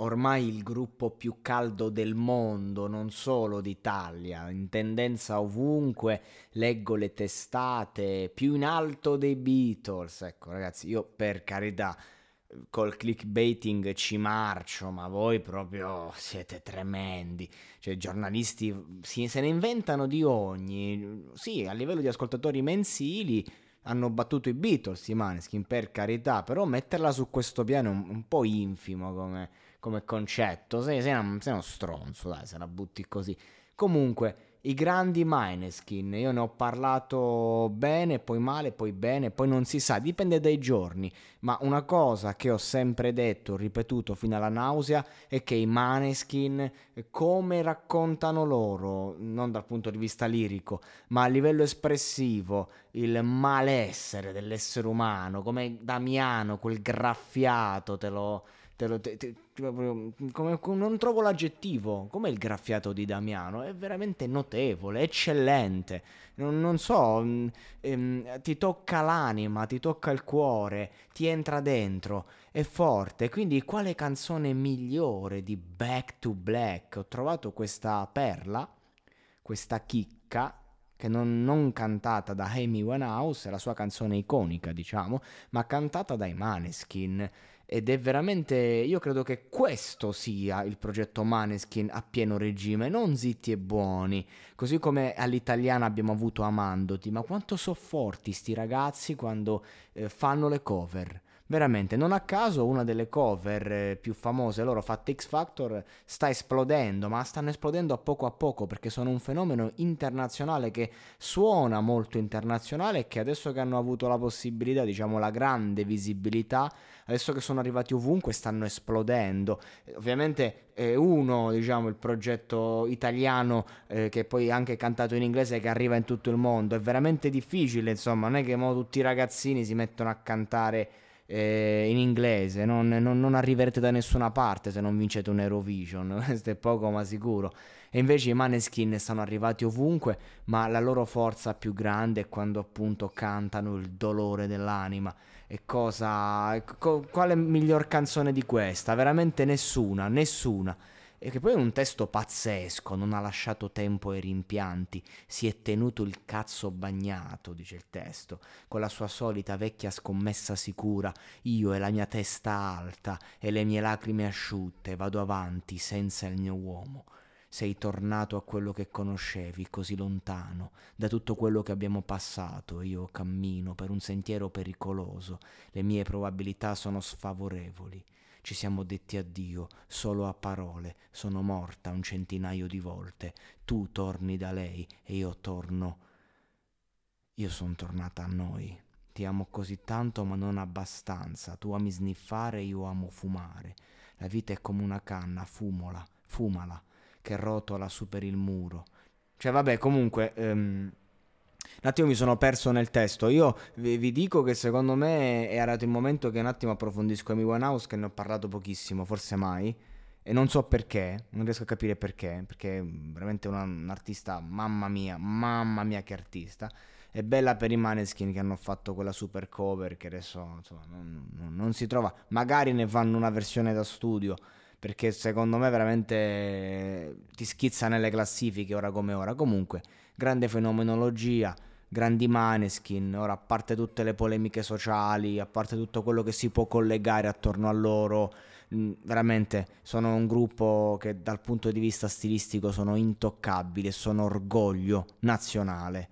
ormai il gruppo più caldo del mondo, non solo d'Italia, in tendenza ovunque, leggo le testate, più in alto dei Beatles. Ecco ragazzi, io per carità col clickbaiting ci marcio, ma voi proprio siete tremendi. Cioè, i giornalisti si, se ne inventano di ogni. Sì, a livello di ascoltatori mensili hanno battuto i Beatles, i Maneskin, per carità, però metterla su questo piano è un, un po' infimo come come concetto. Sei, sei, una, sei uno stronzo, dai, se la butti così. Comunque, i grandi Mineskin, io ne ho parlato bene, poi male, poi bene, poi non si sa, dipende dai giorni, ma una cosa che ho sempre detto, ripetuto fino alla nausea, è che i Maneskin, come raccontano loro, non dal punto di vista lirico, ma a livello espressivo, il malessere dell'essere umano, come Damiano, quel graffiato, te lo te lo, te, te, come, non trovo l'aggettivo. Come il graffiato di Damiano? È veramente notevole, eccellente. Non, non so, mm, ehm, ti tocca l'anima, ti tocca il cuore, ti entra dentro, è forte. Quindi, quale canzone migliore di Back to Black? Ho trovato questa perla, questa chicca che non, non, cantata da Amy Winehouse, la sua canzone iconica, diciamo, ma cantata dai Maneskin ed è veramente, io credo che questo sia il progetto Maneskin a pieno regime, non zitti e buoni, così come all'italiana abbiamo avuto Amandoti, ma quanto sono forti sti ragazzi quando eh, fanno le cover. Veramente, non a caso una delle cover eh, più famose loro fatte X Factor sta esplodendo, ma stanno esplodendo a poco a poco perché sono un fenomeno internazionale che suona molto internazionale e che adesso che hanno avuto la possibilità, diciamo la grande visibilità, adesso che sono arrivati ovunque stanno esplodendo. Ovviamente è uno, diciamo, il progetto italiano eh, che poi anche cantato in inglese che arriva in tutto il mondo. È veramente difficile, insomma, non è che mo tutti i ragazzini si mettono a cantare eh, in inglese, non, non, non, arriverete da nessuna parte se non vincete un Eurovision, questo è poco ma sicuro. E invece i Maneskin sono arrivati ovunque, ma la loro forza più grande è quando appunto cantano il dolore dell'anima. E cosa... Co, quale miglior canzone di questa? Veramente nessuna, nessuna e che poi è un testo pazzesco, non ha lasciato tempo ai rimpianti, si è tenuto il cazzo bagnato, dice il testo, con la sua solita vecchia scommessa sicura, io e la mia testa alta e le mie lacrime asciutte vado avanti senza il mio uomo. Sei tornato a quello che conoscevi, così lontano, da tutto quello che abbiamo passato. Io cammino per un sentiero pericoloso, le mie probabilità sono sfavorevoli. Ci siamo detti addio solo a parole. Sono morta un centinaio di volte. Tu torni da lei e io torno. Io sono tornata a noi. Ti amo così tanto ma non abbastanza. Tu ami sniffare, io amo fumare. La vita è come una canna, fumola, fumala, che rotola su per il muro. Cioè, vabbè, comunque. Um, un attimo mi sono perso nel testo. Io vi, vi, dico che secondo me è arrivato il momento che un attimo approfondisco Amy Winehouse, che ne ho parlato pochissimo, forse mai. E non so perché, non riesco a capire perché, perché è veramente una, un artista, mamma mia, mamma mia che artista. È bella per i Maneskin che hanno fatto quella super cover che adesso insomma, non, non, non si trova. Magari ne fanno una versione da studio, perché secondo me veramente ti schizza nelle classifiche ora come ora. Comunque, grande fenomenologia grandi maneskin, ora a parte tutte le polemiche sociali, a parte tutto quello che si può collegare attorno a loro, mm, veramente sono un gruppo che dal punto di vista stilistico sono intoccabili e sono orgoglio nazionale.